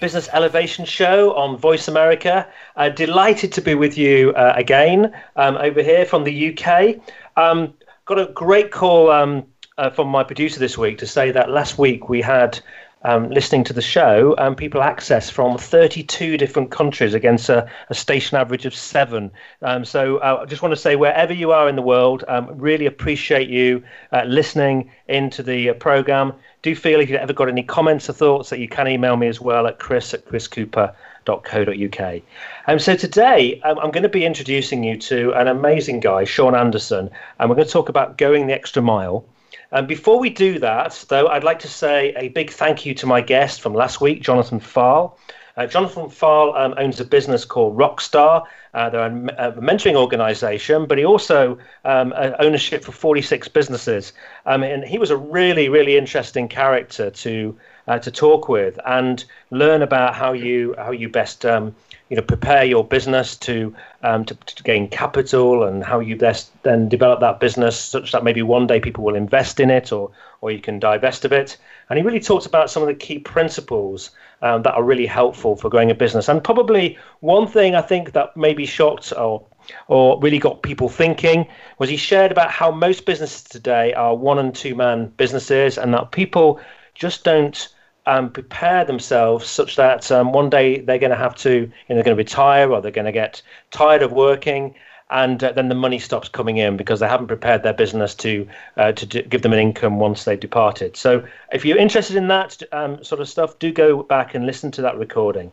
Business Elevation Show on Voice America. Uh, delighted to be with you uh, again um, over here from the UK. Um, got a great call um, uh, from my producer this week to say that last week we had um, listening to the show, um, people access from 32 different countries against a, a station average of seven. Um, so uh, I just want to say, wherever you are in the world, um, really appreciate you uh, listening into the uh, program. Do feel if you've ever got any comments or thoughts that you can email me as well at chris at chriscooper.co.uk. Um, so today um, I'm going to be introducing you to an amazing guy, Shawn Anderson, and we're going to talk about going the extra mile. And before we do that, though, I'd like to say a big thank you to my guest from last week, Jonathan Fahl. Uh, Jonathan Fahl um, owns a business called Rockstar. Uh, they're a, a, mentoring organization, but he also um, ownership for 46 businesses. Um, and he was a really, really interesting character to uh, to talk with and learn about how you how you best um, you know prepare your business to, um, to, to gain capital and how you best then develop that business such that maybe one day people will invest in it or or you can divest of it. And he really talked about some of the key principles um, that are really helpful for growing a business. And probably one thing I think that maybe shocked or or really got people thinking was he shared about how most businesses today are one and two man businesses and that people just don't um, prepare themselves such that um, one day they're going to have to, you know, they're going to retire or they're going to get tired of working, and uh, then the money stops coming in because they haven't prepared their business to uh, to give them an income once they've departed. So, if you're interested in that um, sort of stuff, do go back and listen to that recording.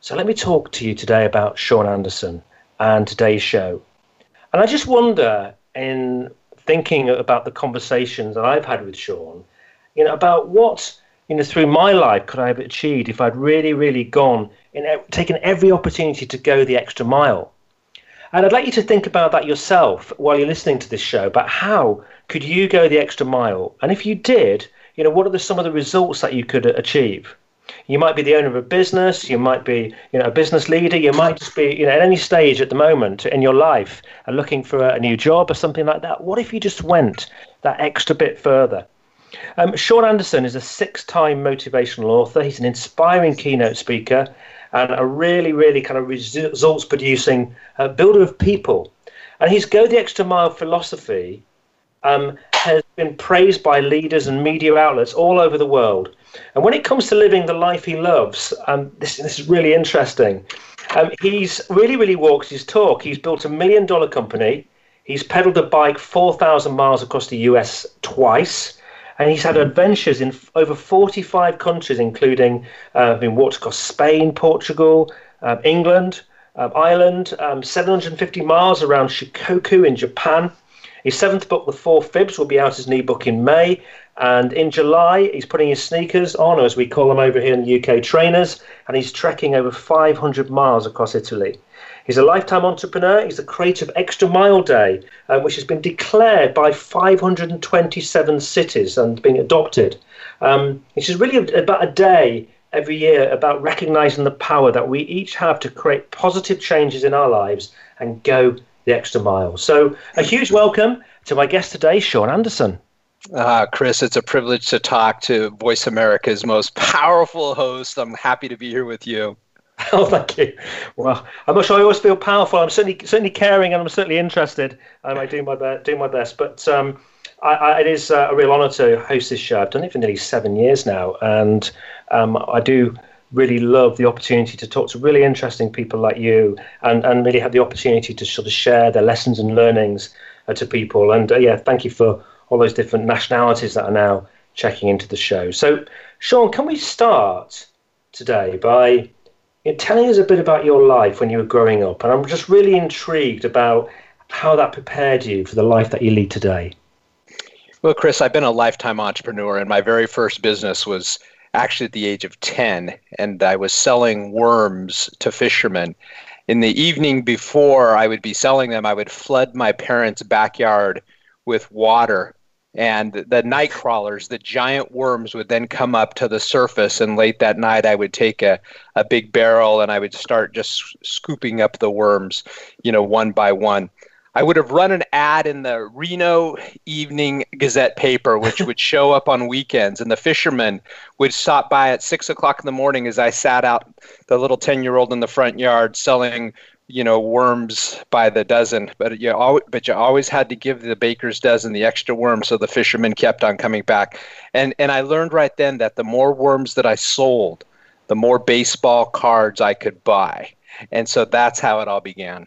So, let me talk to you today about Shawn Anderson and today's show. And I just wonder, in thinking about the conversations that I've had with Shawn, you know, about what you know, through my life could I have achieved if I'd really, really gone and taken every opportunity to go the extra mile? And I'd like you to think about that yourself while you're listening to this show. About how could you go the extra mile? And if you did, you know, what are the, some of the results that you could uh, achieve? You might be the owner of a business. You might be, you know, a business leader. You might just be, you know, at any stage at the moment in your life, and looking for a new job or something like that. What if you just went that extra bit further? Um, Shawn Anderson is a six time motivational author. He's an inspiring keynote speaker and a really, really kind of results producing uh, builder of people. And his Go the Extra Mile philosophy um, has been praised by leaders and media outlets all over the world. And when it comes to living the life he loves, um, this, this is really interesting. Um, he's really, really walks his talk. He's built a million dollar company. He's pedaled a bike 4,000 miles across the US twice and he's had adventures in over 45 countries, including uh, been walked across Spain, Portugal, uh, England, uh, Ireland, um, 750 miles around Shikoku in Japan. His seventh book, The Four Fibs, will be out as an ebook in May. And in July, he's putting his sneakers on, or as we call them over here in the UK, trainers, and he's trekking over 500 miles across Italy. He's a lifetime entrepreneur. He's the creator of Extra Mile Day, uh, which has been declared by 527 cities and being adopted. Um, which is really about a day every year about recognizing the power that we each have to create positive changes in our lives and go the extra mile. So, a huge welcome to my guest today, Shawn Anderson. Uh, Chris, it's a privilege to talk to Voice America's most powerful host. I'm happy to be here with you. Oh, thank you. Well, I'm not sure I always feel powerful. I'm certainly certainly caring, and I'm certainly interested. Um, I do my best. Do my best. But um, I, I, it is uh, a real honour to host this show. I've done it for nearly seven years now, and um, I do really love the opportunity to talk to really interesting people like you, and and really have the opportunity to sort of share their lessons and learnings uh, to people. And uh, yeah, thank you for all those different nationalities that are now checking into the show. So, Shawn, can we start today by telling us a bit about your life when you were growing up. And I'm just really intrigued about how that prepared you for the life that you lead today. Well, Chris, I've been a lifetime entrepreneur, and my very first business was actually at the age of 10, and I was selling worms to fishermen. In the evening before I would be selling them, I would flood my parents' backyard with water. And the night crawlers, the giant worms, would then come up to the surface. And late that night, I would take a, a big barrel and I would start just scooping up the worms, you know, one by one. I would have run an ad in the Reno Evening Gazette paper, which would show up on weekends, and the fishermen would stop by at six o'clock in the morning as I sat out the little ten-year-old in the front yard selling, you know, worms by the dozen. But you always, but you always had to give the baker's dozen the extra worms, so the fishermen kept on coming back. And and I learned right then that the more worms that I sold, the more baseball cards I could buy, and so that's how it all began.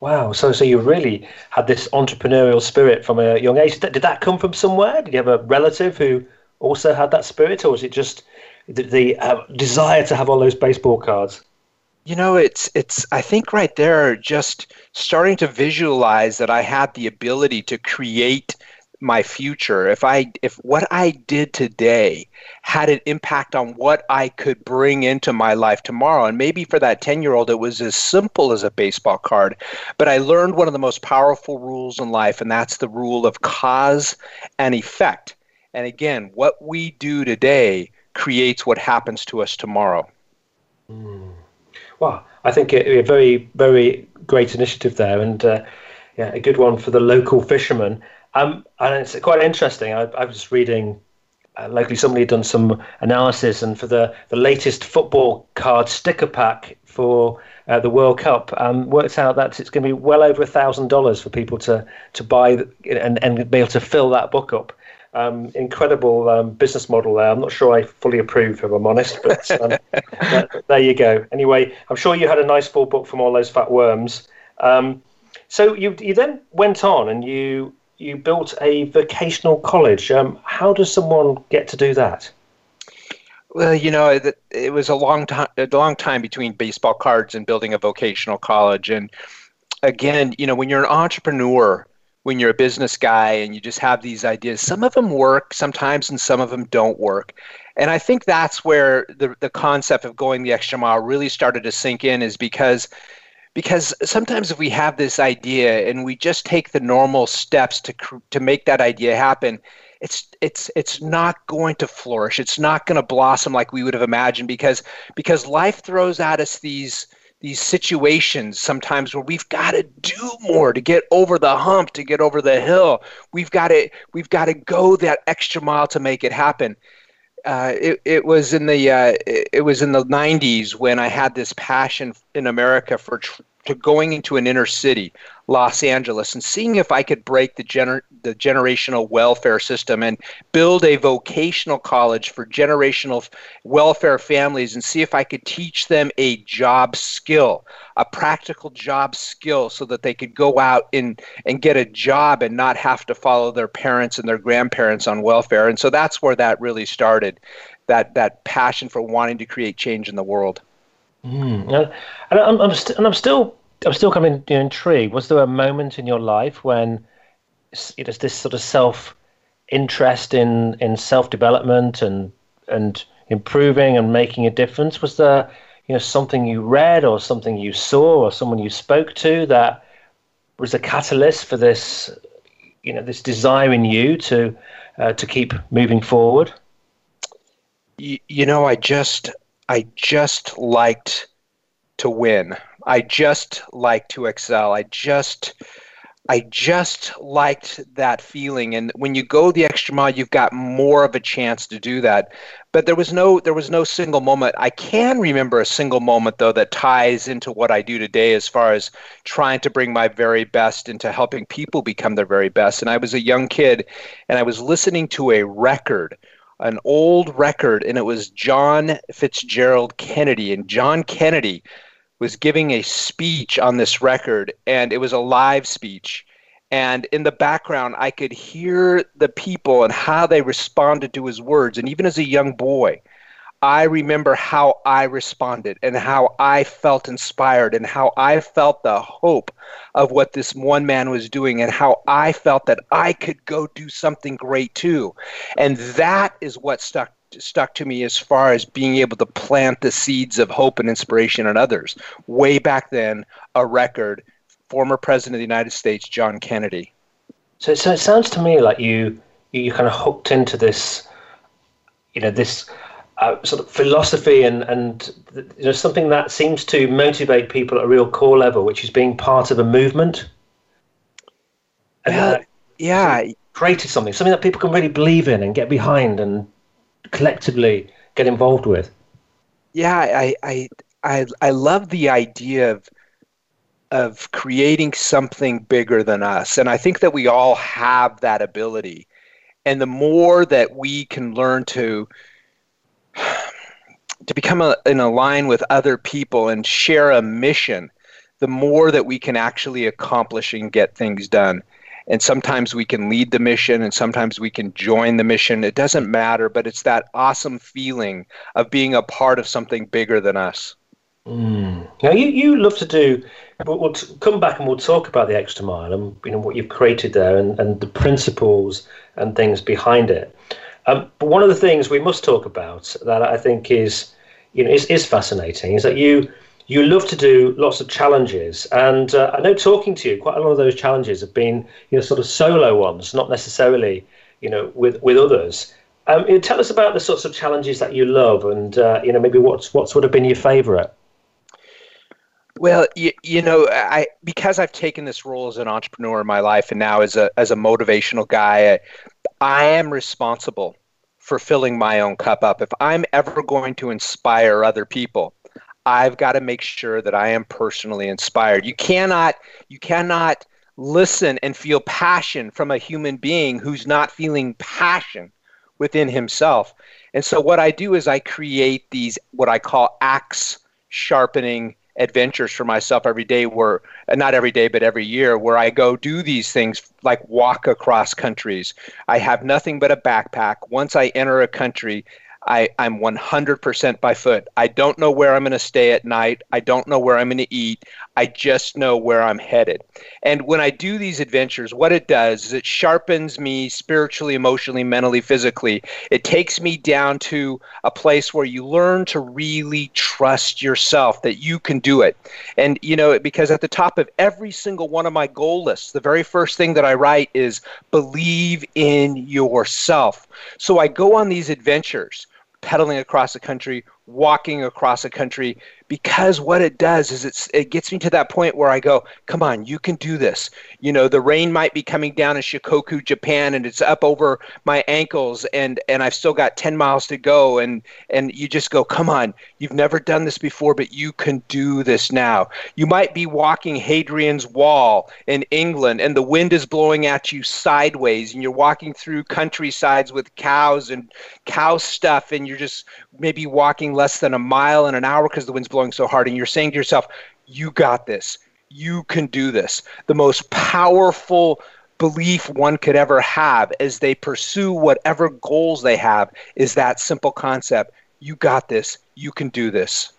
Wow. So, so you really had this entrepreneurial spirit from a young age. Did that come from somewhere? Did you have a relative who also had that spirit, or was it just the, the uh, desire to have all those baseball cards? You know, it's it's. I think right there, just starting to visualize that I had the ability to create my future if i if what i did today had an impact on what i could bring into my life tomorrow and maybe for that 10 year old it was as simple as a baseball card but i learned one of the most powerful rules in life and that's the rule of cause and effect and again what we do today creates what happens to us tomorrow mm. Well i think a, a, very very great initiative there and uh, yeah, a good one for the local fishermen um, and it's quite interesting. I, I was reading uh, locally somebody had done some analysis, and for the, the latest football card sticker pack for uh, the World Cup, um, worked out that it's going to be well over a thousand dollars for people to to buy and, and be able to fill that book up. Um, incredible um, business model there. I'm not sure I fully approve, if I'm honest, but um, there you go. Anyway, I'm sure you had a nice full book from all those fat worms. Um, so you you then went on and you you built a vocational college. Um, how does someone get to do that? Well, you know, it, it was a long time, a long time between baseball cards and building a vocational college. And again, you know, when you're an entrepreneur, when you're a business guy and you just have these ideas, some of them work sometimes and some of them don't work. And I think that's where the, the concept of going the extra mile really started to sink in, is because because sometimes if we have this idea and we just take the normal steps to to make that idea happen it's it's it's not going to flourish it's not going to blossom like we would have imagined because because life throws at us these these situations sometimes where we've got to do more to get over the hump to get over the hill. We've got to we've got to go that extra mile to make it happen. Uh, it, it was in the uh, it was in the 90s when I had this passion in America for tr- to going into an inner city, Los Angeles, and seeing if I could break the gener- the generational welfare system and build a vocational college for generational welfare families and see if I could teach them a job skill, a practical job skill so that they could go out and, and get a job and not have to follow their parents and their grandparents on welfare. And so that's where that really started, that that passion for wanting to create change in the world. Mm. And, I'm, I'm, st- and I'm still I'm still kind of intrigued. Was there a moment in your life when it is this sort of self interest in in self development and and improving and making a difference? Was there you know something you read or something you saw or someone you spoke to that was a catalyst for this you know this desire in you to uh, to keep moving forward? You, you know, I just I just liked to win. I just like to excel. I just I just liked that feeling and when you go the extra mile you've got more of a chance to do that. But there was no there was no single moment. I can remember a single moment though that ties into what I do today as far as trying to bring my very best into helping people become their very best. And I was a young kid and I was listening to a record an old record, and it was John Fitzgerald Kennedy. And John Kennedy was giving a speech on this record, and it was a live speech. And in the background, I could hear the people and how they responded to his words. And even as a young boy, I remember how I responded and how I felt inspired and how I felt the hope of what this one man was doing and how I felt that I could go do something great too. And that is what stuck stuck to me as far as being able to plant the seeds of hope and inspiration in others. Way back then, a record, former president of the United States, John Kennedy. So, so it sounds to me like you you kind of hooked into this, you know, this uh, sort of philosophy and and you know something that seems to motivate people at a real core level, which is being part of a movement. And, uh, yeah, created something, something that people can really believe in and get behind and collectively get involved with. Yeah, I I I, I love the idea of of creating something bigger than us, and I think that we all have that ability. And the more that we can learn to to become a, in a line with other people and share a mission, the more that we can actually accomplish and get things done and sometimes we can lead the mission and sometimes we can join the mission. It doesn't matter but it's that awesome feeling of being a part of something bigger than us. Mm. now you, you love to do we'll, we'll come back and we'll talk about the extra mile and you know what you've created there and, and the principles and things behind it. Um, but one of the things we must talk about that i think is you know is, is fascinating is that you you love to do lots of challenges, and uh, I know talking to you, quite a lot of those challenges have been you know sort of solo ones, not necessarily you know with with others. Um, you know, tell us about the sorts of challenges that you love, and uh, you know maybe what's what's would have been your favourite. Well, you, you know, I because I've taken this role as an entrepreneur in my life, and now as a as a motivational guy, I, I am responsible for filling my own cup up. If I'm ever going to inspire other people, I've got to make sure that I am personally inspired. You cannot you cannot listen and feel passion from a human being who's not feeling passion within himself. And so what I do is I create these what I call axe sharpening adventures for myself every day where not every day but every year where I go do these things like walk across countries. I have nothing but a backpack. Once I enter a country, I, I'm 100% by foot. I don't know where I'm going to stay at night. I don't know where I'm going to eat. I just know where I'm headed. And when I do these adventures, what it does is it sharpens me spiritually, emotionally, mentally, physically. It takes me down to a place where you learn to really trust yourself that you can do it. And, you know, because at the top of every single one of my goal lists, the very first thing that I write is believe in yourself. So I go on these adventures pedaling across the country, walking across the country, because what it does is it's it gets me to that point where I go, come on, you can do this. You know, the rain might be coming down in Shikoku, Japan, and it's up over my ankles, and and I've still got 10 miles to go, and and you just go, come on, you've never done this before, but you can do this now. You might be walking Hadrian's Wall in England, and the wind is blowing at you sideways, and you're walking through countrysides with cows and cow stuff, and you're just maybe walking less than a mile in an hour because the wind's blowing so hard and you're saying to yourself, you got this. You can do this. The most powerful belief one could ever have as they pursue whatever goals they have is that simple concept you got this. You can do this.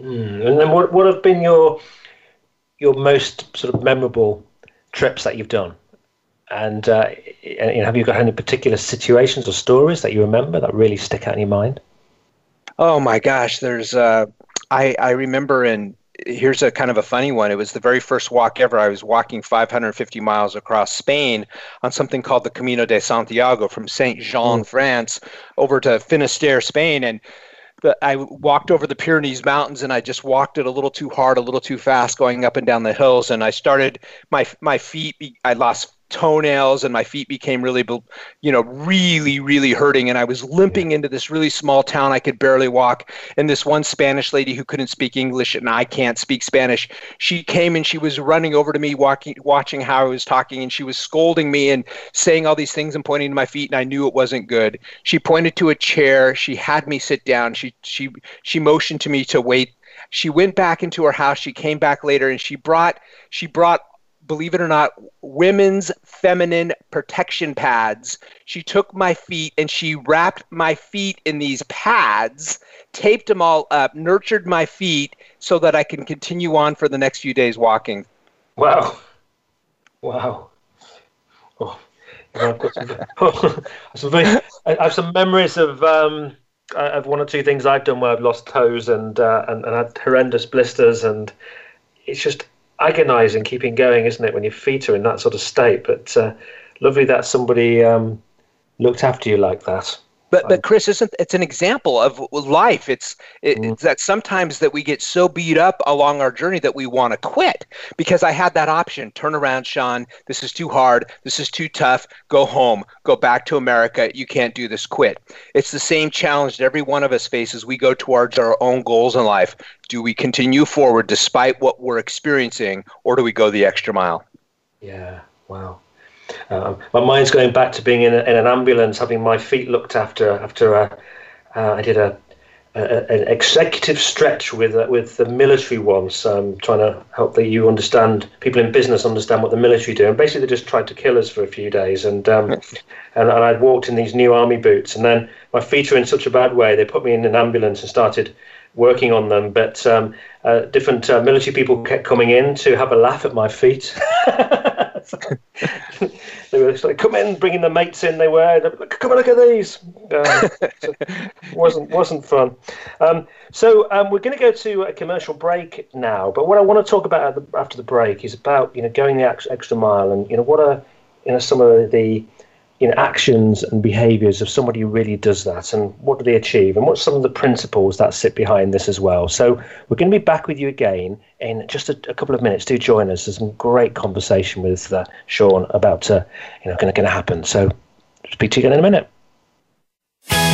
Mm. And then what, what have been your your most sort of memorable trips that you've done? And, uh, and have you got any particular situations or stories that you remember that really stick out in your mind? Oh my gosh, there's uh, I, I remember in here's a kind of a funny one. It was the very first walk ever. I was walking 550 miles across Spain on something called the Camino de Santiago from Saint Jean, mm. France, over to Finisterre, Spain, and the, I walked over the Pyrenees Mountains and I just walked it a little too hard, a little too fast, going up and down the hills. And I started my my feet. I lost toenails and my feet became really you know really really hurting. And i was limping into this really small town. I could barely walk. And this one spanish lady who couldn't speak english and i can't speak spanish she came and she was running over to me walking watching how i was talking. And she was scolding me and saying all these things and pointing to my feet. And i knew it wasn't good. She pointed to a chair. She had me sit down. She she she motioned to me to wait. She went back into her house. She came back later and she brought she brought believe it or not, women's feminine protection pads. She took my feet and she wrapped my feet in these pads, taped them all up, nurtured my feet so that I can continue on for the next few days walking. Wow. Wow. Oh. I've got some, some I have some memories of um, of one or two things I've done where I've lost toes and uh, and, and had horrendous blisters, and it's just agonising keeping going, isn't it, when your feet are in that sort of state? But uh, lovely that somebody um, looked after you like that. But but Chris, isn't it's an example of life? It's it, mm. it's that sometimes that we get so beat up along our journey that we want to quit because I had that option. Turn around, Shawn. This is too hard. This is too tough. Go home. Go back to America. You can't do this. Quit. It's the same challenge that every one of us faces. We go towards our own goals in life. Do we continue forward despite what we're experiencing, or do we go the extra mile? Yeah. Wow. Um, my mind's going back to being in, a, in, an ambulance, having my feet looked after after a, uh, I did a, a, an executive stretch with uh, with the military once, um, trying to help the, you understand people in business understand what the military do, and basically they just tried to kill us for a few days, and um, and, and I'd walked in these new army boots, and then my feet are in such a bad way, they put me in an ambulance and started working on them, but um, uh, different uh, military people kept coming in to have a laugh at my feet. they were like, "Come in, bringing the mates in." They were, like, "Come and look at these." Um, wasn't wasn't fun. Um, so um, we're going to go to a commercial break now. But what I want to talk about after the break is about you know going the extra mile and you know what are you know some of the you know, actions and behaviors of somebody who really does that and what do they achieve and what's some of the principles that sit behind this as well. So we're going to be back with you again in just a, a couple of minutes. Do join us. There's some great conversation with uh, Shawn about, uh, you know, going to happen. So speak to you again in a minute.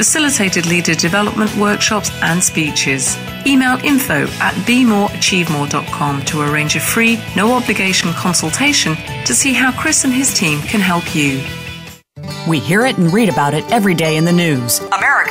facilitated leader development workshops and speeches. Email info at bemoreachievemore.com to arrange a free, no obligation consultation to see how Chris and his team can help you. We hear it and read about it every day in the news. America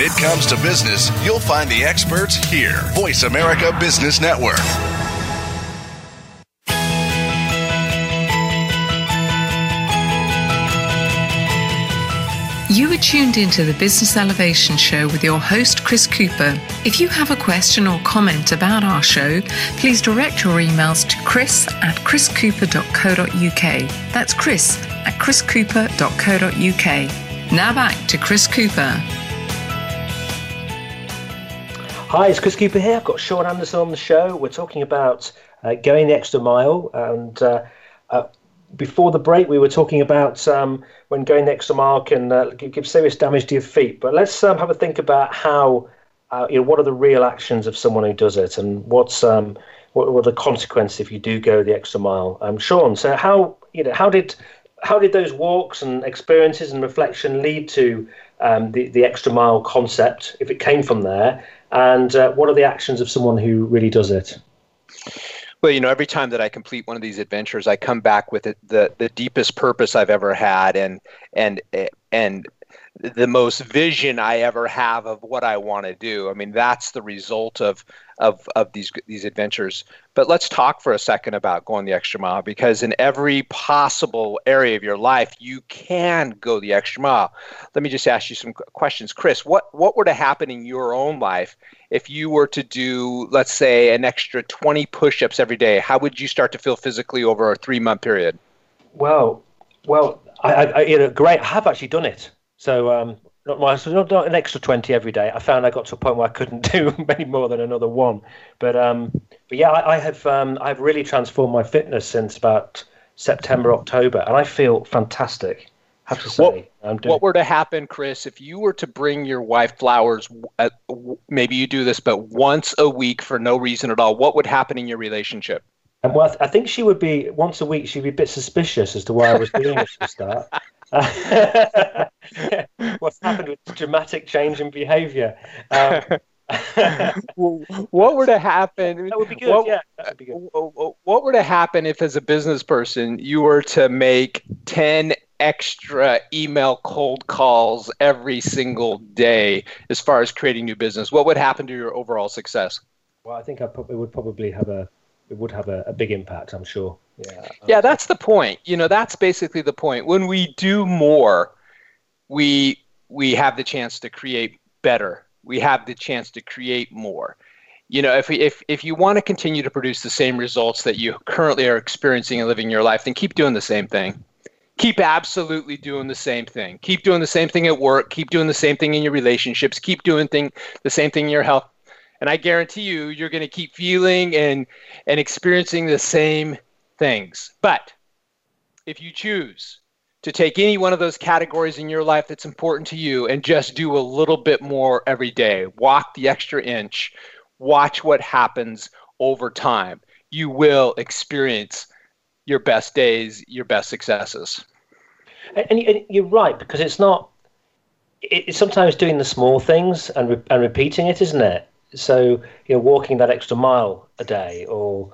When it comes to business, you'll find the experts here. Voice America Business Network. You are tuned into the Business Elevation Show with your host, Chris Cooper. If you have a question or comment about our show, please direct your emails to chris at chriscooper.co.uk. That's chris at chriscooper.co.uk. Now back to Chris Cooper. Hi, it's Chris Cooper here. I've got Shawn Anderson on the show. We're talking about uh, going the extra mile and uh, uh, before the break, we were talking about um, when going the extra mile can uh, give serious damage to your feet. But let's um, have a think about how, uh, you know, what are the real actions of someone who does it, and what's um, what, are the consequences if you do go the extra mile. Um, Shawn, so how you know how did how did those walks and experiences and reflection lead to um, the the extra mile concept, if it came from there, and uh, what are the actions of someone who really does it? Well, you know, every time that I complete one of these adventures, I come back with it, the the deepest purpose I've ever had, and and and the most vision I ever have of what I want to do. I mean, that's the result of of of these these adventures. But let's talk for a second about going the extra mile because in every possible area of your life, you can go the extra mile. Let me just ask you some questions, Chris. What what were to happen in your own life if you were to do, let's say, an extra 20 push ups every day, how would you start to feel physically over a three month period? Well, well, I, I, you know, great. I have actually done it. So um, not, not, not an extra 20 every day. I found I got to a point where I couldn't do many more than another one. But um, but yeah, I, I have um, I've really transformed my fitness since about September, October, and I feel fantastic. I have to say. What, what were to happen, Chris, if you were to bring your wife flowers? At, maybe you do this, but once a week for no reason at all. What would happen in your relationship? And well, I think she would be once a week. She'd be a bit suspicious as to why I was doing this to start. What's happened with dramatic change in behaviour? Um, what were to happen? That would be good. What, yeah, that would be good. What were to happen if, as a business person, you were to make ten extra email cold calls every single day as far as creating new business? What would happen to your overall success? Well, I think I probably would probably have a it would have a, a big impact. I'm sure. Yeah. Yeah, that's the point. You know, that's basically the point. When we do more, we we have the chance to create better. We have the chance to create more. You know, if we, if if you want to continue to produce the same results that you currently are experiencing and living your life, then keep doing the same thing. Keep absolutely doing the same thing. Keep doing the same thing at work. Keep doing the same thing in your relationships. Keep doing thing the same thing in your health. And I guarantee you, you're going to keep feeling and and experiencing the same things. But if you choose to take any one of those categories in your life that's important to you and just do a little bit more every day, walk the extra inch, watch what happens over time, you will experience your best days, your best successes. And, you're right because it's not. It's sometimes doing the small things and re- and repeating it, isn't it? So you know, walking that extra mile a day, or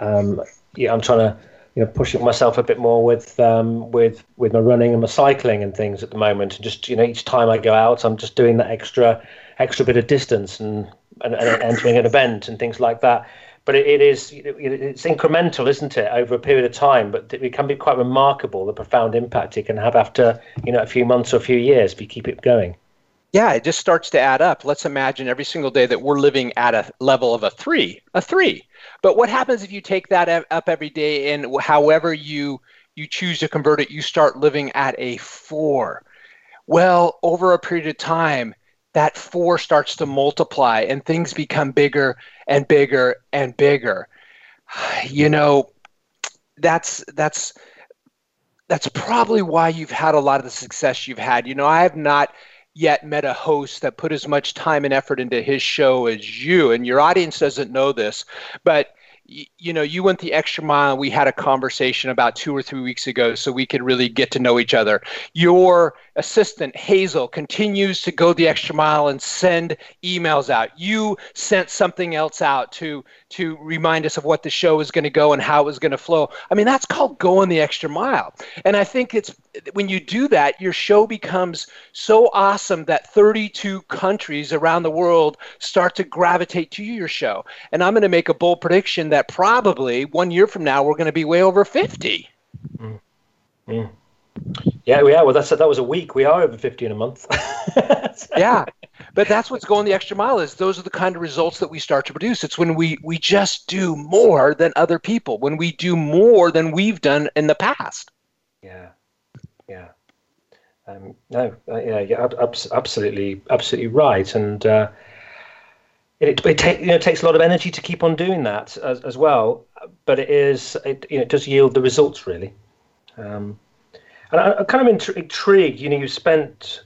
um, yeah, I'm trying to you know push myself a bit more with um, with with my running and my cycling and things at the moment. And just you know each time I go out, I'm just doing that extra extra bit of distance and and, and entering an event and things like that. But it, it is it's incremental, isn't it, over a period of time? But it can be quite remarkable the profound impact it can have after you know a few months or a few years if you keep it going. Yeah, it just starts to add up. Let's imagine every single day that we're living at a level of a three, a three. But what happens if you take that up every day and however you you choose to convert it, you start living at a four? Well, over a period of time, that four starts to multiply and things become bigger and bigger and bigger. You know, that's that's that's probably why you've had a lot of the success you've had. You know, I have not yet met a host that put as much time and effort into his show as you and your audience doesn't know this but you know, you went the extra mile. We had a conversation about two or three weeks ago so we could really get to know each other. Your assistant, Hazel, continues to go the extra mile and send emails out. You sent something else out to to remind us of what the show is going to go and how it was going to flow. I mean, that's called going the extra mile. And I think it's when you do that, your show becomes so awesome that 32 countries around the world start to gravitate to your show. And I'm going to make a bold prediction that probably one year from now, we're going to be way over 50. Mm. Mm. Yeah, we are. Well, that's that was a week. We are over 50 in a month. yeah, but that's what's going the extra mile. Is those are the kind of results that we start to produce. It's when we we just do more than other people. When we do more than we've done in the past. Yeah, yeah. Um, no, uh, yeah, yeah, absolutely, absolutely right. And uh, it, it, take, you know, it takes a lot of energy to keep on doing that as, as well. But it is, it, you know, it does yield the results really. Um, and I, am kind of intrigued. You know, you spent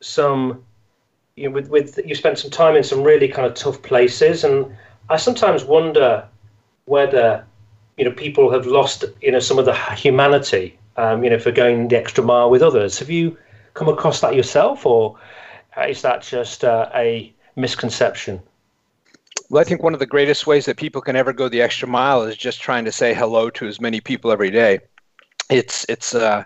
some, you know, with with you spent some time in some really kind of tough places, and I sometimes wonder whether you know people have lost you know some of the humanity, um, you know, for going the extra mile with others. Have you come across that yourself, or is that just uh, a misconception? Well, I think one of the greatest ways that people can ever go the extra mile is just trying to say hello to as many people every day. It's it's uh,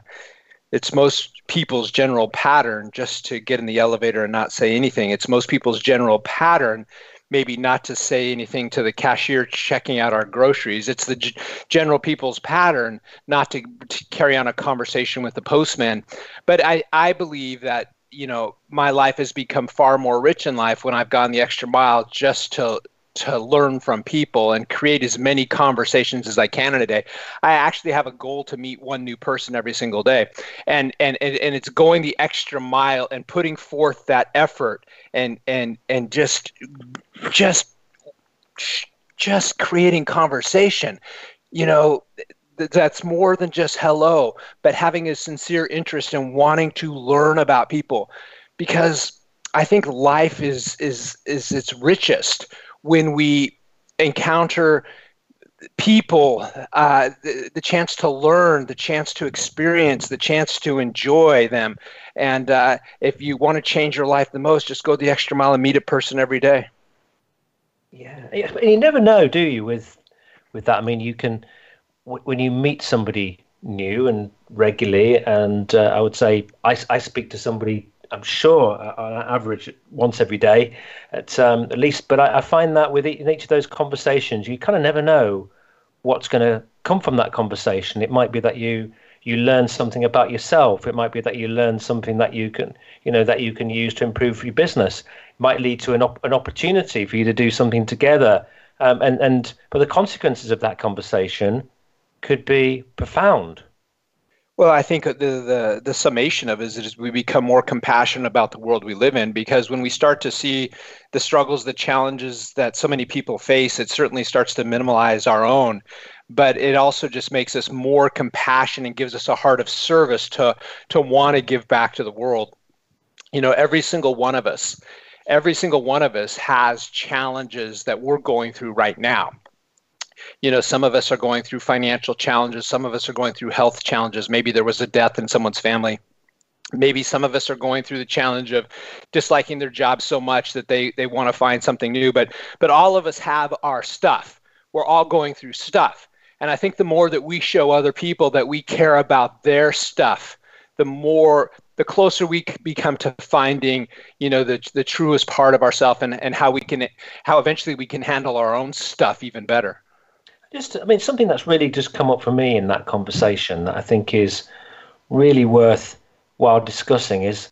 it's most people's general pattern just to get in the elevator and not say anything. It's most people's general pattern maybe not to say anything to the cashier checking out our groceries. It's the g- general people's pattern not to, to, carry on a conversation with the postman. But I, I believe that, you know, my life has become far more rich in life when I've gone the extra mile just to to learn from people and create as many conversations as I can in a day. I actually have a goal to meet one new person every single day. And and and, and it's going the extra mile and putting forth that effort and and and just just just creating conversation. You know, that's more than just hello, but having a sincere interest in wanting to learn about people because I think life is is is its richest when we encounter people, uh, the, the, chance to learn, the chance to experience, the chance to enjoy them. And uh, if you want to change your life the most, just go the extra mile and meet a person every day. Yeah, and you never know, do you? With with that, I mean, you can when you meet somebody new and regularly, and uh, I would say I, I speak to somebody I'm sure uh, on average once every day, at um, at least. But I, I, find that with each of those conversations, you kind of never know what's going to come from that conversation. It might be that you you learn something about yourself. It might be that you learn something that you can you know that you can use to improve your business. It might lead to an op- an opportunity for you to do something together. Um, and and but the consequences of that conversation could be profound. Well, I think the, the the summation of it is, is we become more compassionate about the world we live in because when we start to see the struggles, the challenges that so many people face, it certainly starts to minimize our own. But it also just makes us more compassionate and gives us a heart of service to to want to give back to the world. You know, every single one of us, every single one of us has challenges that we're going through right now you know some of us are going through financial challenges some of us are going through health challenges. Maybe there was a death in someone's family. Maybe some of us are going through the challenge of disliking their job so much that they they want to find something new but but all of us have our stuff. We're all going through stuff. And i think the more that we show other people that we care about their stuff the more the closer we become to finding you know the, the truest part of ourselves and, and how we can how eventually we can handle our own stuff even better just, I mean, something that's really just come up for me in that conversation that I think is really worth while discussing is,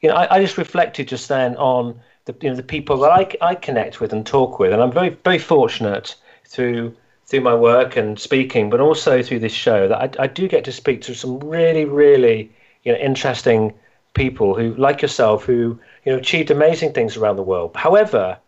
you know, I, I just reflected just then on the, you know, the people that I, I connect with and talk with, and I'm very, very fortunate through through my work and speaking, but also through this show that I, I do get to speak to some really, really, you know, interesting people who, like yourself, who you know achieved amazing things around the world. However,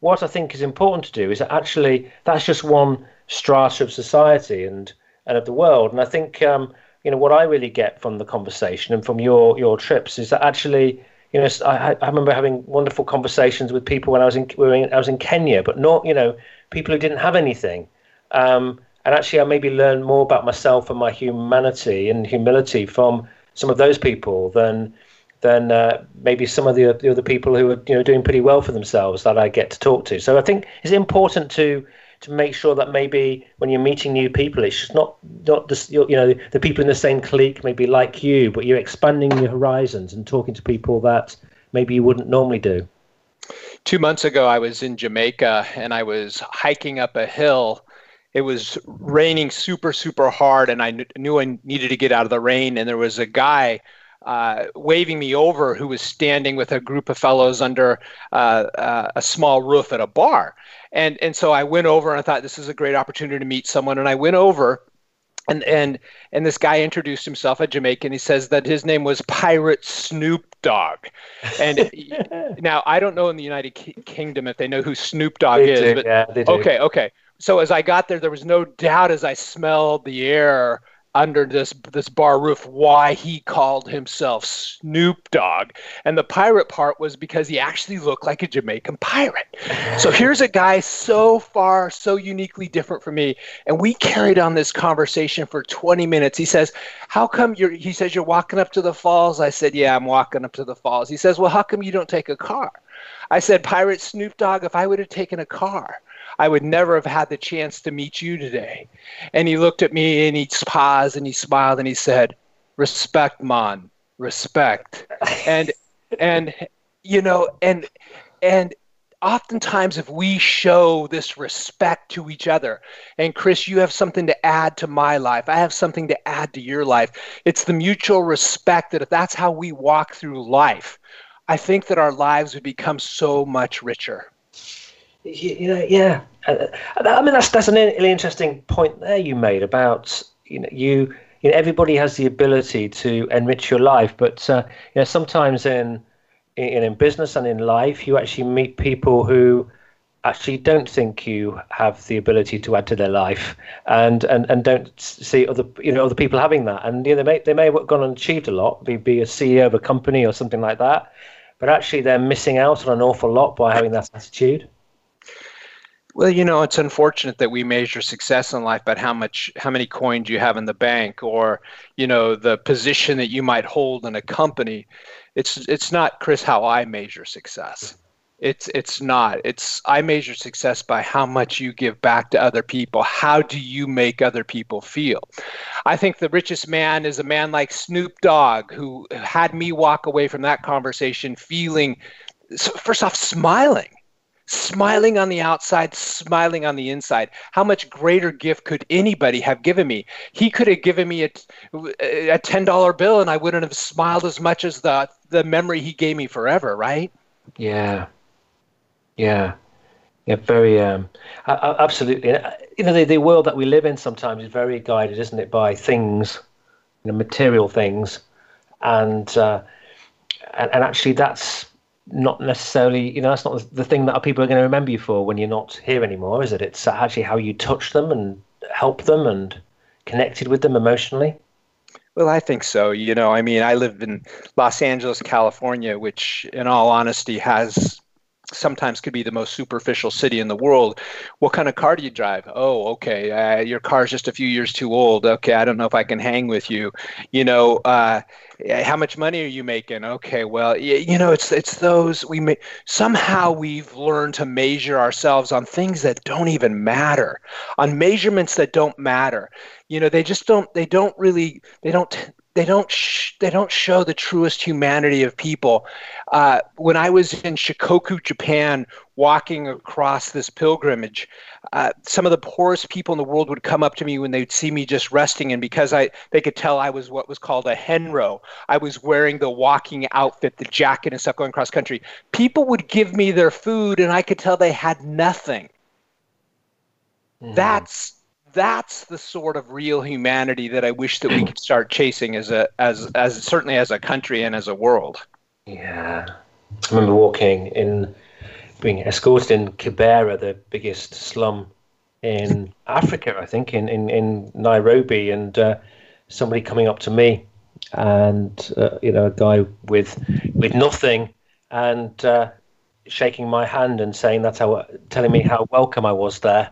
what I think is important to do is that actually that's just one strata of society and and of the world. And I think um, you know what I really get from the conversation and from your your trips is that actually you know I, I remember having wonderful conversations with people when I was in, I was in Kenya, but not you know people who didn't have anything. Um, and actually, I maybe learned more about myself and my humanity and humility from some of those people than than uh, maybe some of the, the other people who are you know doing pretty well for themselves that I get to talk to. So I think it's important to to make sure that maybe when you're meeting new people, it's just not not just you know the people in the same clique, maybe like you, but you're expanding your horizons and talking to people that maybe you wouldn't normally do. Two months ago, I was in Jamaica and I was hiking up a hill. It was raining super, super hard, and I kn- knew I needed to get out of the rain. And there was a guy uh, waving me over who was standing with a group of fellows under uh, uh, a small roof at a bar. And, and so I went over and I thought this is a great opportunity to meet someone. And I went over and, and, and this guy introduced himself, a Jamaican. He says that his name was Pirate Snoop Dogg. And now I don't know in the United Kingdom if they know who Snoop Dogg they is. Do, but, yeah, they do. Okay, okay. So as I got there, there was no doubt as I smelled the air under this this bar roof why he called himself Snoop Dogg. And the pirate part was because he actually looked like a Jamaican pirate. So here's a guy so far so uniquely different from me and we carried on this conversation for 20 minutes. He says, "How come you're he says you're walking up to the falls?" I said, "Yeah, I'm walking up to the falls." He says, "Well, how come you don't take a car?" I said, "Pirate Snoop Dogg, if I would have taken a car, I would never have had the chance to meet you today. And he looked at me and he paused and he smiled and he said, Respect, man, respect. and, and, you know, and, and, oftentimes if we show this respect to each other and chris you have something to add to my life i have something to add to your life it's the mutual respect that if that's how we walk through life i think that our lives would become so much richer you, you know, yeah. Uh, I mean, that's that's an really interesting point there you made about you know you you know everybody has the ability to enrich your life, but uh, you know sometimes in, in in business and in life you actually meet people who actually don't think you have the ability to add to their life and and, and don't see other you know other people having that and you know, they may they may have gone and achieved a lot be, be a CEO of a company or something like that but actually they're missing out on an awful lot by having that attitude well, you know, it's unfortunate that we measure success in life by how much, how many coins you have in the bank, or you know, the position that you might hold in a company. It's it's not, Chris, how I measure success. It's it's not. It's I measure success by how much you give back to other people. How do you make other people feel? I think the richest man is a man like Snoop Dogg who had me walk away from that conversation feeling first off smiling smiling on the outside, smiling on the inside. How much greater gift could anybody have given me? He could have given me a, a $10 bill and I wouldn't have smiled as much as the, the memory he gave me forever, right? Yeah. Yeah. Yeah, very um, absolutely. You know, the, the world that we live in sometimes is very guided, isn't it, by things, you know, material things, and uh, and, and actually that's not necessarily, you know, that's not the thing that people are going to remember you for when you're not here anymore, is it? It's actually how you touch them and help them and connected with them emotionally. Well, I think so. You know, I mean, I live in Los Angeles, California, which, in all honesty, has sometimes could be the most superficial city in the world. What kind of car do you drive? Oh, okay, uh, your car's just a few years too old. Okay, I don't know if I can hang with you. You know, uh, how much money are you making? Okay, well, you, you know, it's it's those we may, somehow we've learned to measure ourselves on things that don't even matter, on measurements that don't matter. You know, they just don't. They don't really. They don't they don't sh- they don't show the truest humanity of people. Uh, when I was in Shikoku, Japan, walking across this pilgrimage, uh, some of the poorest people in the world would come up to me when they'd see me just resting, and because I they could tell I was what was called a henro, I was wearing the walking outfit, the jacket and stuff going cross country. People would give me their food, and I could tell they had nothing. Mm. That's that's the sort of real humanity that I wish that we could start chasing as a as as certainly as a country and as a world. Yeah, I remember walking in, being escorted in Kibera, the biggest slum in Africa, I think, in in, in Nairobi, and uh, somebody coming up to me, and uh, you know, a guy with with nothing, and uh, shaking my hand and saying that I telling me how welcome I was there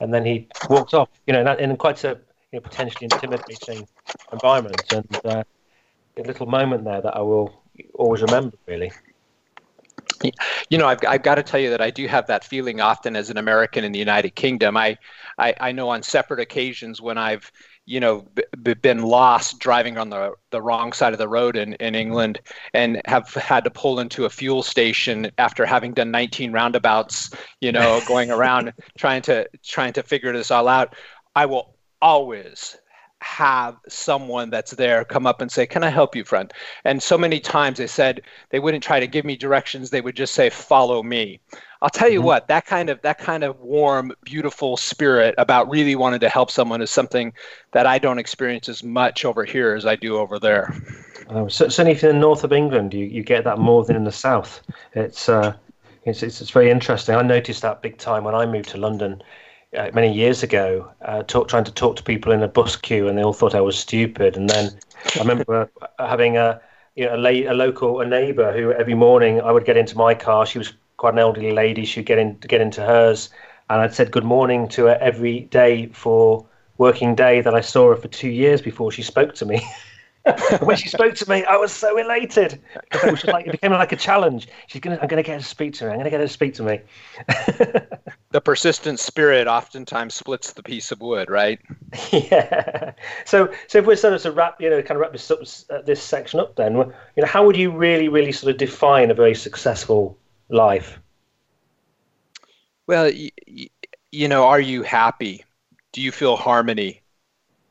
and then he walks off. You know, in, quite a you know, potentially intimidating environment, and uh, a little moment there that I will always remember. Really. You know, I've, I've got to tell you that I do have that feeling often as an American in the United Kingdom. I, I, I know on separate occasions when I've you know b- been lost driving on the, the wrong side of the road in, in england and have had to pull into a fuel station after having done 19 roundabouts you know going around trying to trying to figure this all out i will always have someone that's there come up and say, Can I help you, friend? And so many times they said they wouldn't try to give me directions, they would just say, Follow me. I'll tell you mm-hmm. what, that kind of that kind of warm, beautiful spirit about really wanting to help someone is something that I don't experience as much over here as I do over there. Um, so, certainly, if you're in the north of England, you, you get that more than in the south. It's, uh, it's, it's, it's very interesting. I noticed that big time when I moved to London uh, many years ago, uh, talk, trying to talk to people in a bus queue, and they all thought I was stupid. And then I remember having a you know, a, la- a local a neighbour who every morning I would get into my car. She was quite an elderly lady. She'd get in get into hers, and I'd said good morning to her every day for working day that I saw her for two years before she spoke to me. when she spoke to me, I was so elated. It, was like, it became like a challenge. She's gonna, I'm going to get her to speak to me. I'm going to get her to speak to me. the persistent spirit oftentimes splits the piece of wood, right? Yeah. So, so if we're sort of to wrap, you know, kind of wrap this up, uh, this section up, then, you know, how would you really, really sort of define a very successful life? Well, you, you know, are you happy? Do you feel harmony?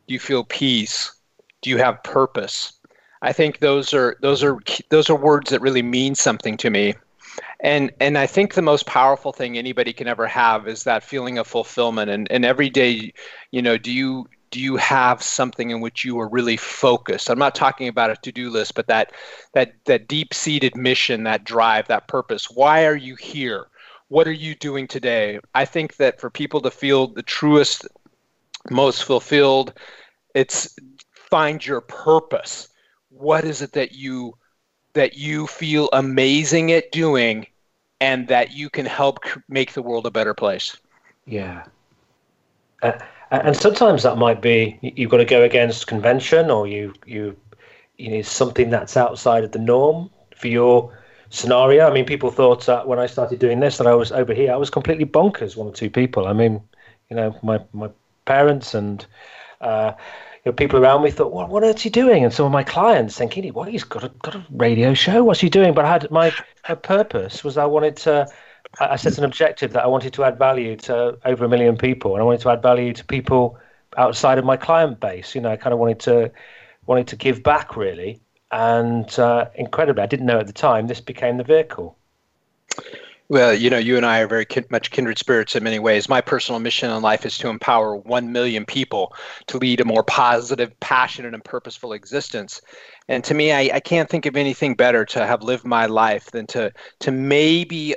Do you feel peace? Do you have purpose? I think those are those are those are words that really mean something to me. and and I think the most powerful thing anybody can ever have is that feeling of fulfillment. And and every day, you know, do you do you have something in which you are really focused? I'm not talking about a to-do list, but that that that deep-seated mission, that drive, that purpose. Why are you here? What are you doing today? I think that for people to feel the truest, most fulfilled, it's find your purpose. What is it that you that you feel amazing at doing and that you can help make the world a better place. Yeah. Uh, and sometimes that might be you've got to go against convention or you you you need something that's outside of the norm for your scenario. I mean, people thought that when I started doing this that I was over here. I was completely bonkers. One or two people. I mean, you know, my my parents and uh, you know, people around me thought, "What, what is he doing?" And some of my clients thinking, "What? He's got a got a radio show. What's he doing?" But I had my, my purpose was I wanted to. I set an objective that I wanted to add value to over a million people, and I wanted to add value to people outside of my client base. You know, I kind of wanted to wanted to give back really, and uh, incredibly, I didn't know at the time this became the vehicle. Well, you know, you and I are very kin- much kindred spirits in many ways. My personal mission in life is to empower 1 million people to lead a more positive, passionate, and purposeful existence. And to me, I, I can't think of anything better to have lived my life than to, to maybe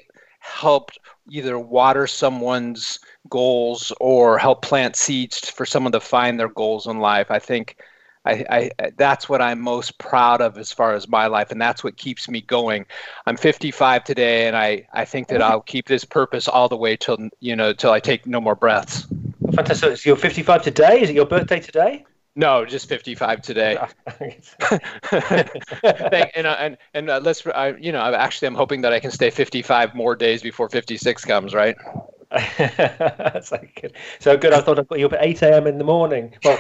help either water someone's goals or help plant seeds for someone to find their goals in life. I think I, I, that's what I'm most proud of as far as my life, and that's what keeps me going. I'm 55 today, and I, I think that I'll keep this purpose all the way till you know till I take no more breaths. Fantastic! So you're 55 today. Is it your birthday today? No, just 55 today. Thank, and uh, and and uh, let's I, you know actually I'm hoping that I can stay 55 more days before 56 comes, right? so, good. so good. I thought I'd got you up at 8 a.m. in the morning. Well,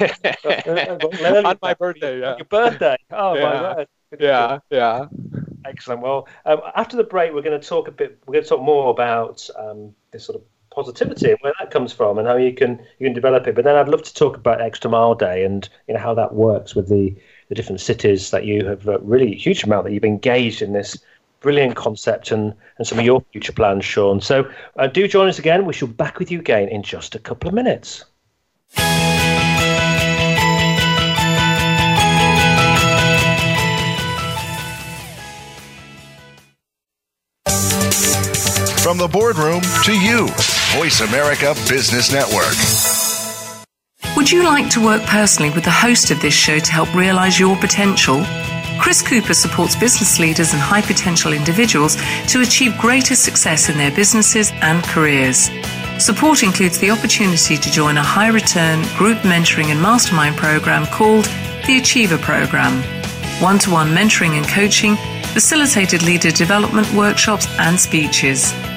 On my birthday, yeah. Your birthday. Oh, yeah. my word. Yeah, yeah. Excellent. Well, um, after the break, we're going to talk a bit. We're going to talk more about um, this sort of positivity and where that comes from and how you can you can develop it. But then I'd love to talk about Extra Mile Day and you know how that works with the the different cities that you have uh, really huge amount that you've engaged in this brilliant concept and, and some of your future plans, Shawn. So uh, do join us again. We shall be back with you again in just a couple of minutes. From the boardroom to you, Voice America Business Network. Would you like to work personally with the host of this show to help realize your potential? Chris Cooper supports business leaders and high potential individuals to achieve greater success in their businesses and careers. Support includes the opportunity to join a high return group mentoring and mastermind program called the Achiever Program. One to one mentoring and coaching, facilitated leader development workshops and speeches.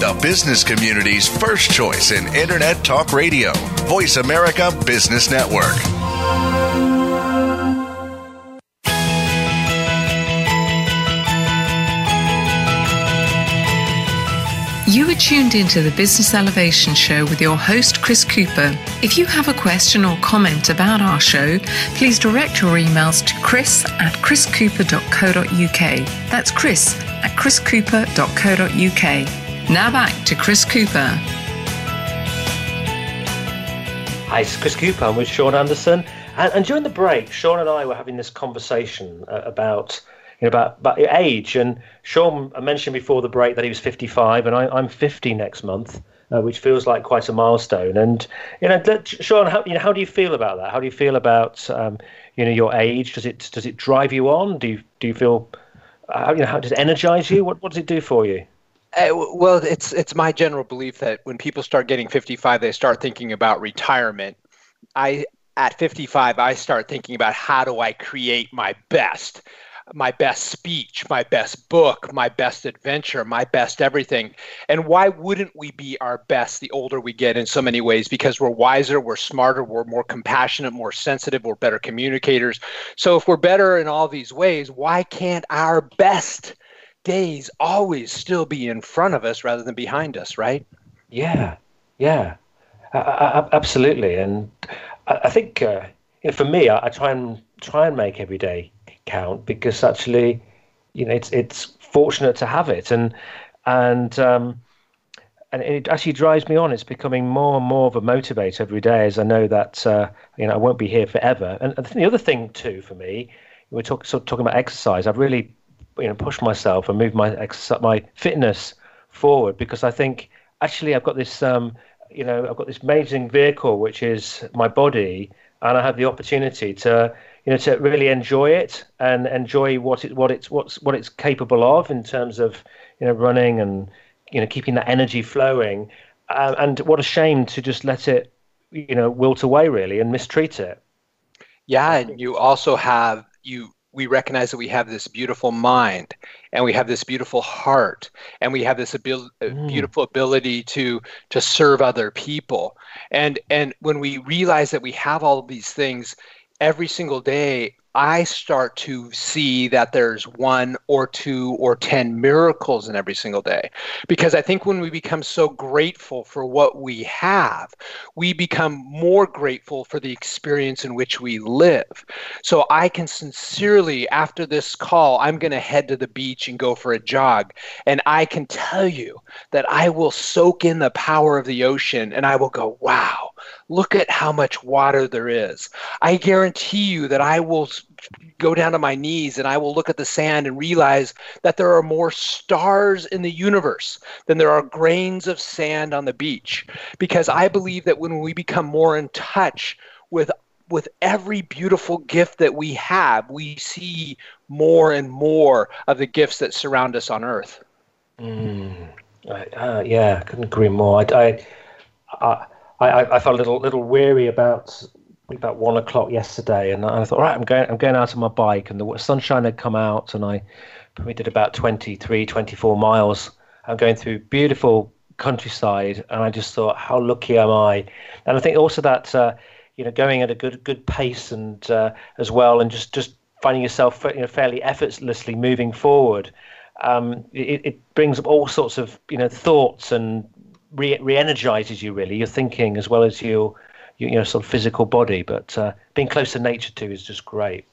The business community's first choice in Internet Talk Radio, Voice America Business Network. You are tuned into the Business Elevation Show with your host, Chris Cooper. If you have a question or comment about our show, please direct your emails to chris at chriscooper.co.uk. That's chris at chriscooper.co.uk. Now back to Chris Cooper. Hi, it's Chris Cooper. I'm with Shawn Anderson. And, and during the break, Shawn and I were having this conversation uh, about you know, about about age. And Shawn mentioned before the break that he was 55, and I, am 50 next month, uh, which feels like quite a milestone. And you know, Shawn, how you know, how do you feel about that? How do you feel about um, you know your age? Does it does it drive you on? Do you do you feel how, you know how does it energize you? What what does it do for you? Uh, well, it's it's my general belief that when people start getting 55, they start thinking about retirement. I at 55, I start thinking about how do I create my best my best speech, my best book, my best adventure, my best everything. And why wouldn't we be our best the older we get in so many ways? Because we're wiser, we're smarter, we're more compassionate, more sensitive, we're better communicators. So if we're better in all these ways, why can't our best days always still be in front of us rather than behind us, right? Yeah, yeah, absolutely. And I think uh, you know, for me, I, try and try and make every day count because actually, you know, it's it's fortunate to have it, and and um, and it actually drives me on. It's becoming more and more of a motivator every day, as I know that uh, you know I won't be here forever. And, and the other thing too for me, we're talk, sort of talking about exercise. I've really you know pushed myself and move my my fitness forward because I think actually I've got this um, you know I've got this amazing vehicle which is my body, and I have the opportunity to you know to really enjoy it and enjoy what it what it's what's what it's capable of in terms of you know running and you know keeping that energy flowing. Uh, and what a shame to just let it you know wilt away really and mistreat it. Yeah and you also have you we recognize that we have this beautiful mind and we have this beautiful heart and we have this abil- uh, mm. beautiful ability to to serve other people and and when we realize that we have all of these things every single day I start to see that there's one or two or 10 miracles in every single day. Because I think when we become so grateful for what we have, we become more grateful for the experience in which we live. So I can sincerely, after this call, I'm going to head to the beach and go for a jog. And I can tell you that I will soak in the power of the ocean and I will go, wow, look at how much water there is. I guarantee you that I will go down to my knees and I will look at the sand and realize that there are more stars in the universe than there are grains of sand on the beach. Because I believe that when we become more in touch with with every beautiful gift that we have, we see more and more of the gifts that surround us on earth. Mm, uh, yeah, I couldn't agree more. I, I, I, I felt a little little weary about about one o'clock yesterday, and I thought, all right, I'm going, I'm going out on my bike, and the sunshine had come out, and I probably did about 23, 24 miles. I'm going through beautiful countryside, and I just thought, how lucky am I? And I think also that uh, you know, going at a good good pace and uh, as well, and just just finding yourself you know, fairly effortlessly moving forward. Um, it, it brings up all sorts of you know thoughts and re- re-energizes you really your thinking as well as your you know sort of physical body. But uh, being close to nature too is just great.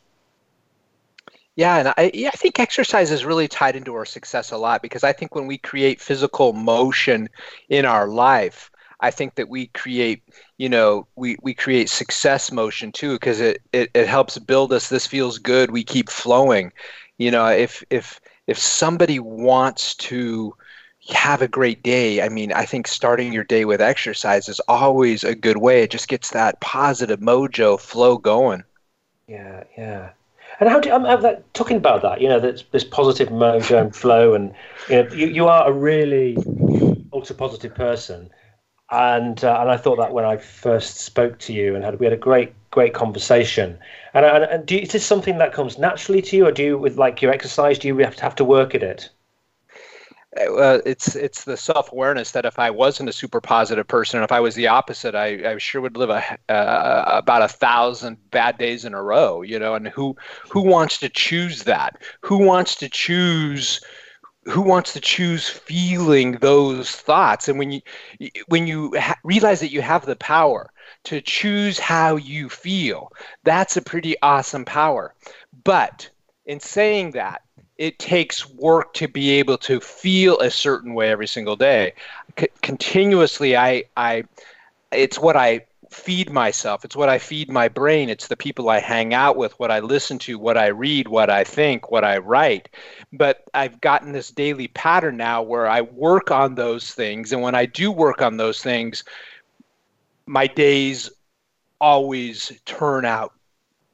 Yeah, and I, I think exercise is really tied into our success a lot because I think when we create physical motion in our life, I think that we create, you know, we, we create success motion too because it, it, it helps build us. This feels good. We keep flowing. You know, if if if somebody wants to have a great day. I mean, I think starting your day with exercise is always a good way. It just gets that positive mojo flow going. Yeah, yeah. And how do I'm, I'm that, talking about that? You know, this, this positive mojo and flow, and you know, you, you are a really ultra positive person, and uh, and I thought that when I first spoke to you and had we had a great great conversation. And, and, and do you, is this something that comes naturally to you, or do you with like your exercise? Do you have to have to work at it? It's it's the self awareness that if I wasn't a super positive person, and if I was the opposite, I, I sure would live a uh, about a thousand bad days in a row. You know, and who who wants to choose that? Who wants to choose? Who wants to choose feeling those thoughts? And when you when you ha- realize that you have the power to choose how you feel, that's a pretty awesome power. But in saying that, it takes work to be able to feel a certain way every single day. C- continuously, I, I, it's what I feed myself. It's what I feed my brain. It's the people I hang out with, what I listen to, what I read, what I think, what I write. But I've gotten this daily pattern now where I work on those things. And when I do work on those things, my days always turn out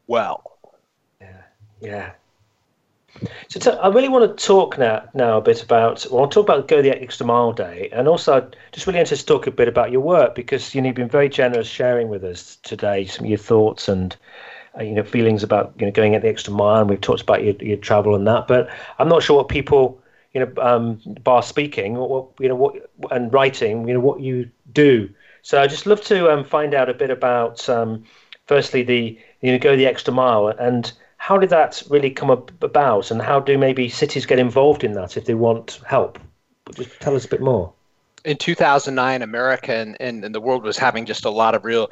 well. Yeah. Yeah. So t- I really want to talk now now a bit about. Well, I'll talk about Go the Extra Mile Day, and also I'm just really interested to talk a bit about your work because you know, you've been very generous sharing with us today some of your thoughts and uh, you know feelings about you know going at the extra mile. And we've talked about your, your travel and that, but I'm not sure what people you know um, bar speaking or what you know what and writing you know what you do. So I just love to um, find out a bit about um, firstly the you know go the extra mile and how did that really come about, and how do maybe cities get involved in that if they want help? Just tell us a bit more. In 2009, America and, and, and the world was having just a lot of real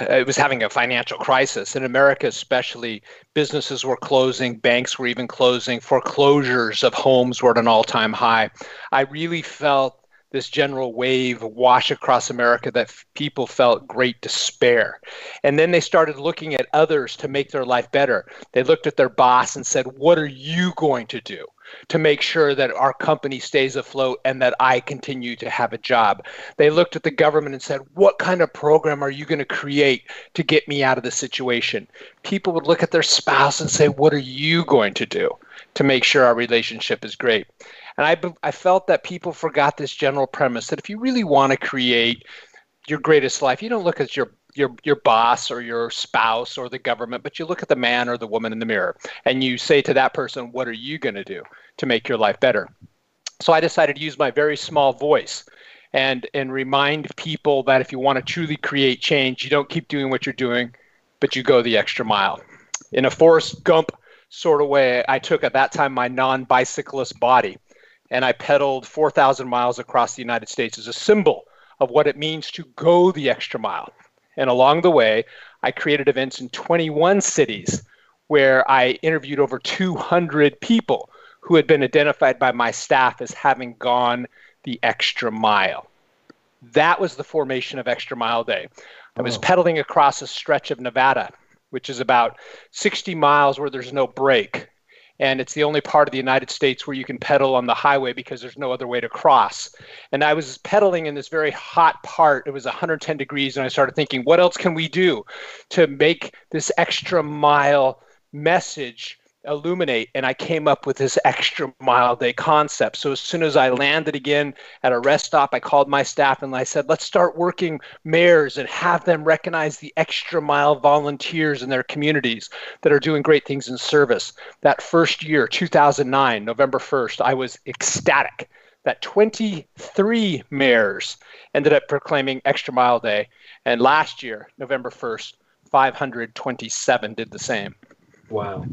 it was having a financial crisis. In America, especially, businesses were closing, banks were even closing, foreclosures of homes were at an all time high. I really felt this general wave wash across America that f- people felt great despair. And then they started looking at others to make their life better. They looked at their boss and said, What are you going to do? To make sure that our company stays afloat and that I continue to have a job. They looked at the government and said, What kind of program are you going to create to get me out of the situation? People would look at their spouse and say, What are you going to do to make sure our relationship is great? And I, I felt that people forgot this general premise that if you really want to create your greatest life, you don't look at your your your boss or your spouse or the government, but you look at the man or the woman in the mirror and you say to that person, "What are you going to do to make your life better?" So I decided to use my very small voice and and remind people that if you want to truly create change, you don't keep doing what you're doing, but you go the extra mile. In a Forrest Gump sort of way, I took at that time my non-bicyclist body and I pedaled 4,000 miles across the United States as a symbol of what it means to go the extra mile. And along the way, I created events in 21 cities where I interviewed over 200 people who had been identified by my staff as having gone the extra mile. That was the formation of Extra Mile Day. I was pedaling across a stretch of Nevada, which is about 60 miles where there's no break and it's the only part of the United States where you can pedal on the highway because there's no other way to cross. And I was pedaling in this very hot part. It was 110 degrees, and I started thinking, what else can we do to make this extra mile message illuminate and i came up with this extra mile day concept. So as soon as i landed again at a rest stop i called my staff and i said let's start working mayors and have them recognize the extra mile volunteers in their communities that are doing great things in service. That first year 2009 november 1st i was ecstatic that 23 mayors ended up proclaiming extra mile day. And last year november 1st 527 did the same. Wow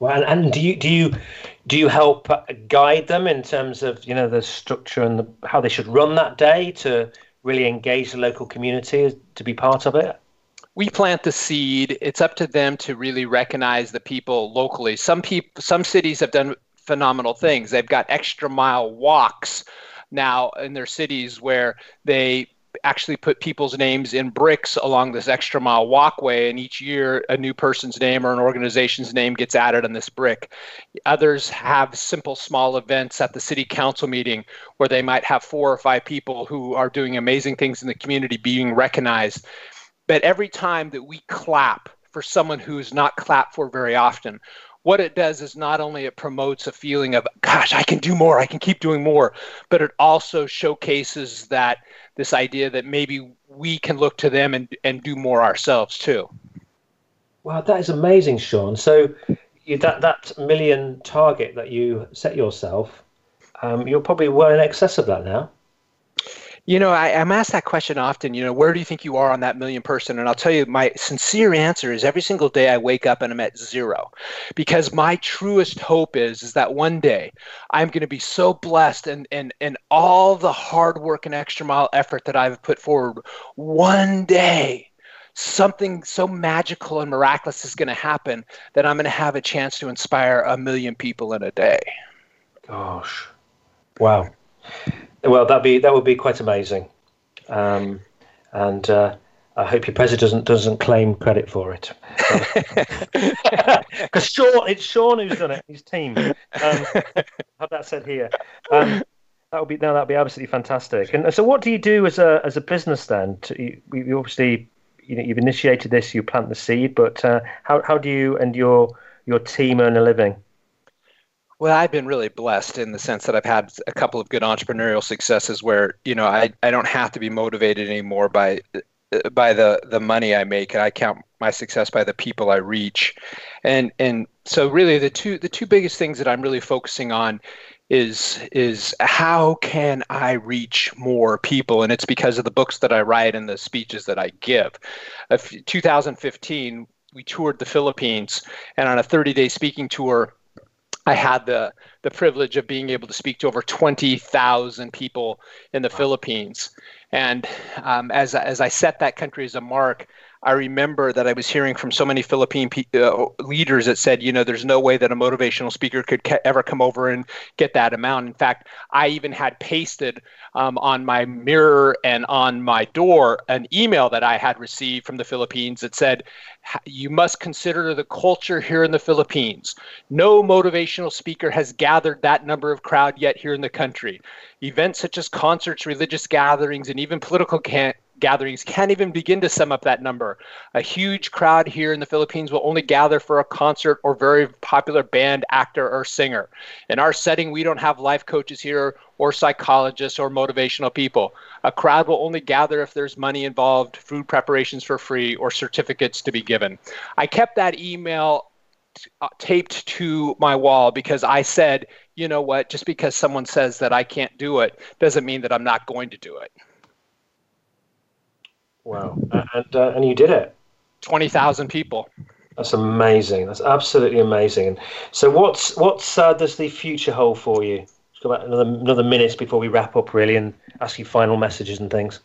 well, and, do you do you do you help guide them in terms of you know the structure and the, how they should run that day to really engage the local community to be part of it? we plant the seed. It's up to them to really recognize the people locally. Some people some cities have done phenomenal things. They've got extra mile walks now in their cities where they actually put people's names in bricks along this extra mile walkway, and each year a new person's name or an organization's name gets added on this brick. Others have simple, small events at the city council meeting where they might have four or five people who are doing amazing things in the community being recognized. But every time that we clap for someone who's not clapped for very often, what it does is not only it promotes a feeling of gosh i can do more i can keep doing more but it also showcases that this idea that maybe we can look to them and, and do more ourselves too. Wow, that is amazing, Shawn. So you, that that million target that you set yourself, um, you're probably well in excess of that now. You know, I, am asked that question often. You know, where do you think you are on that million person? And I'll tell you, my sincere answer is every single day I wake up and I'm at zero, because my truest hope is is that one day I'm going to be so blessed and and and all the hard work and extra mile effort that I've put forward, one day something so magical and miraculous is going to happen that I'm going to have a chance to inspire a million people in a day. Gosh, wow. Well, that be that would be quite amazing, um, and uh, I hope your president doesn't doesn't claim credit for it, because Shawn, it's Shawn who's done it. His team. Um, have that said here. Um, that would be no, that'd be absolutely fantastic. And so, what do you do as a as a business then? To, you, you obviously you know you've initiated this, you plant the seed, but uh, how how do you and your your team earn a living? Well, I've been really blessed in the sense that I've had a couple of good entrepreneurial successes where, you know, I, I don't have to be motivated anymore by uh, by the the money I make and I count my success by the people I reach. And and so really the two the two biggest things that I'm really focusing on is is how can I reach more people? And it's because of the books that I write and the speeches that I give. Of 2015, we toured the Philippines, and on a 30-day speaking tour, I had the the privilege of being able to speak to over 20,000 people in the. Philippines. And um, as as I set that country as a mark, I remember that I was hearing from so many Philippine pe- uh, leaders that said, you know, there's no way that a motivational speaker could ca- ever come over and get that amount. In fact, I even had pasted um, on my mirror and on my door an email that I had received from the Philippines that said, you must consider the culture here in the Philippines. No motivational speaker has gathered that number of crowd yet here in the country. Events such as concerts, religious gatherings, and even political can- gatherings can't even begin to sum up that number. A huge crowd here in the Philippines will only gather for a concert or very popular band, actor, or singer. In our setting, we don't have life coaches here or psychologists or motivational people. A crowd will only gather if there's money involved, food preparations for free, or certificates to be given. I kept that email uh, taped to my wall because I said, you know what, just because someone says that I can't do it doesn't mean that I'm not going to do it. Wow. And, uh, and you did it. 20,000 people. That's amazing. That's absolutely amazing. So, what's what's uh, does the future hold for you? Just got about another another minute before we wrap up, really, and ask you final messages and things.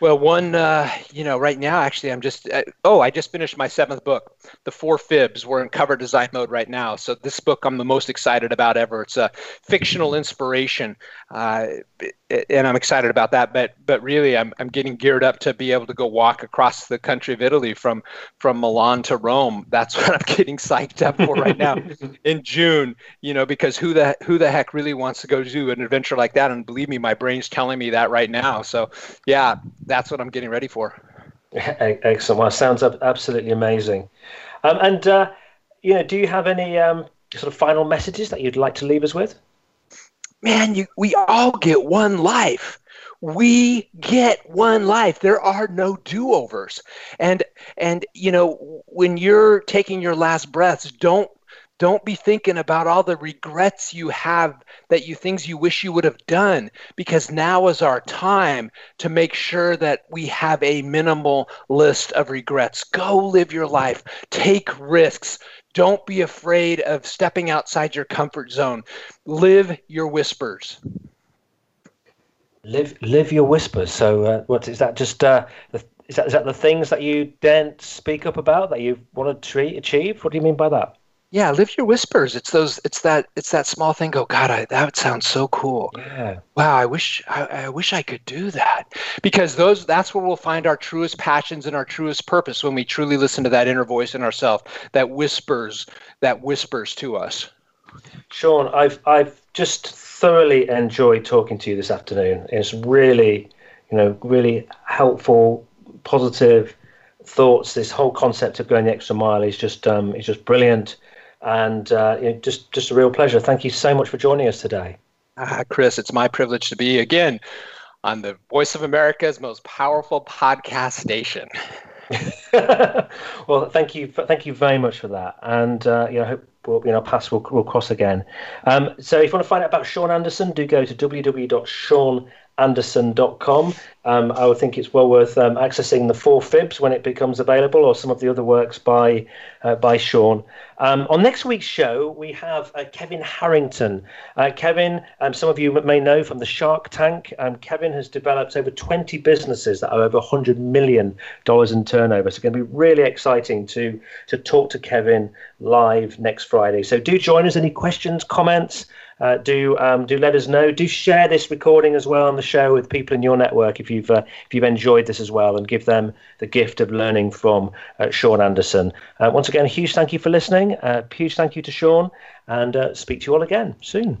Well, one, uh, you know, right now, actually, I'm just, uh, oh, I just finished my seventh book, The Four Fibs. We're in cover design mode right now. So, this book I'm the most excited about ever. It's a fictional inspiration. Uh, and I'm excited about that. But but really, I'm I'm getting geared up to be able to go walk across the country of Italy from from Milan to Rome. That's what I'm getting psyched up for right now in June. You know, because who the who the heck really wants to go do an adventure like that? And believe me, my brain's telling me that right now. So yeah, that's what I'm getting ready for. Excellent. Well, sounds absolutely amazing. Um, and uh, you know, do you have any um, sort of final messages that you'd like to leave us with? man, you, we all get one life. We get one life. There are no do-overs. And and you know, when you're taking your last breaths, don't don't be thinking about all the regrets you have that you things you wish you would have done because now is our time to make sure that we have a minimal list of regrets go live your life take risks don't be afraid of stepping outside your comfort zone. Live your whispers. Live, live your whispers. So, uh, what is that? Just uh, is that is that the things that you don't speak up about that you want to achieve? What do you mean by that? Yeah live your whispers. It's those it's that it's that small thing go god I, that sounds so cool. Yeah. Wow i wish I, I wish i could do that. Because those that's where we'll find our truest passions and our truest purpose when we truly listen to that inner voice in ourselves that whispers that whispers to us. Shawn i've i've just thoroughly enjoyed talking to you this afternoon. It's really you know really helpful positive thoughts. This whole concept of going the extra mile is just um, is just brilliant and uh, you know, just just a real pleasure. Thank you so much for joining us today. Ah, Chris, it's my privilege to be again on the Voice of America's most powerful podcast station. well, thank you, thank you very much for that, and uh, you know, hope we'll, you know, paths will, will cross again. Um, so, if you want to find out about Shawn Anderson, do go to www.shawn anderson.com. Um, I would think it's well worth um, accessing the Four Fibs when it becomes available, or some of the other works by uh, by Sean. Um, on next week's show, we have uh, Kevin Harrington. Uh, Kevin, um, some of you may know from the Shark Tank. Um, Kevin has developed over 20 businesses that are over 100 million dollars in turnover. So it's going to be really exciting to to talk to Kevin live next Friday. So do join us. Any questions, comments? Uh, do um, do let us know. Do share this recording as well on the show with people in your network if you've uh, if you've enjoyed this as well, and give them the gift of learning from uh, Shawn Anderson. Uh, once again, a huge thank you for listening. Uh, huge thank you to Shawn, and uh, speak to you all again soon.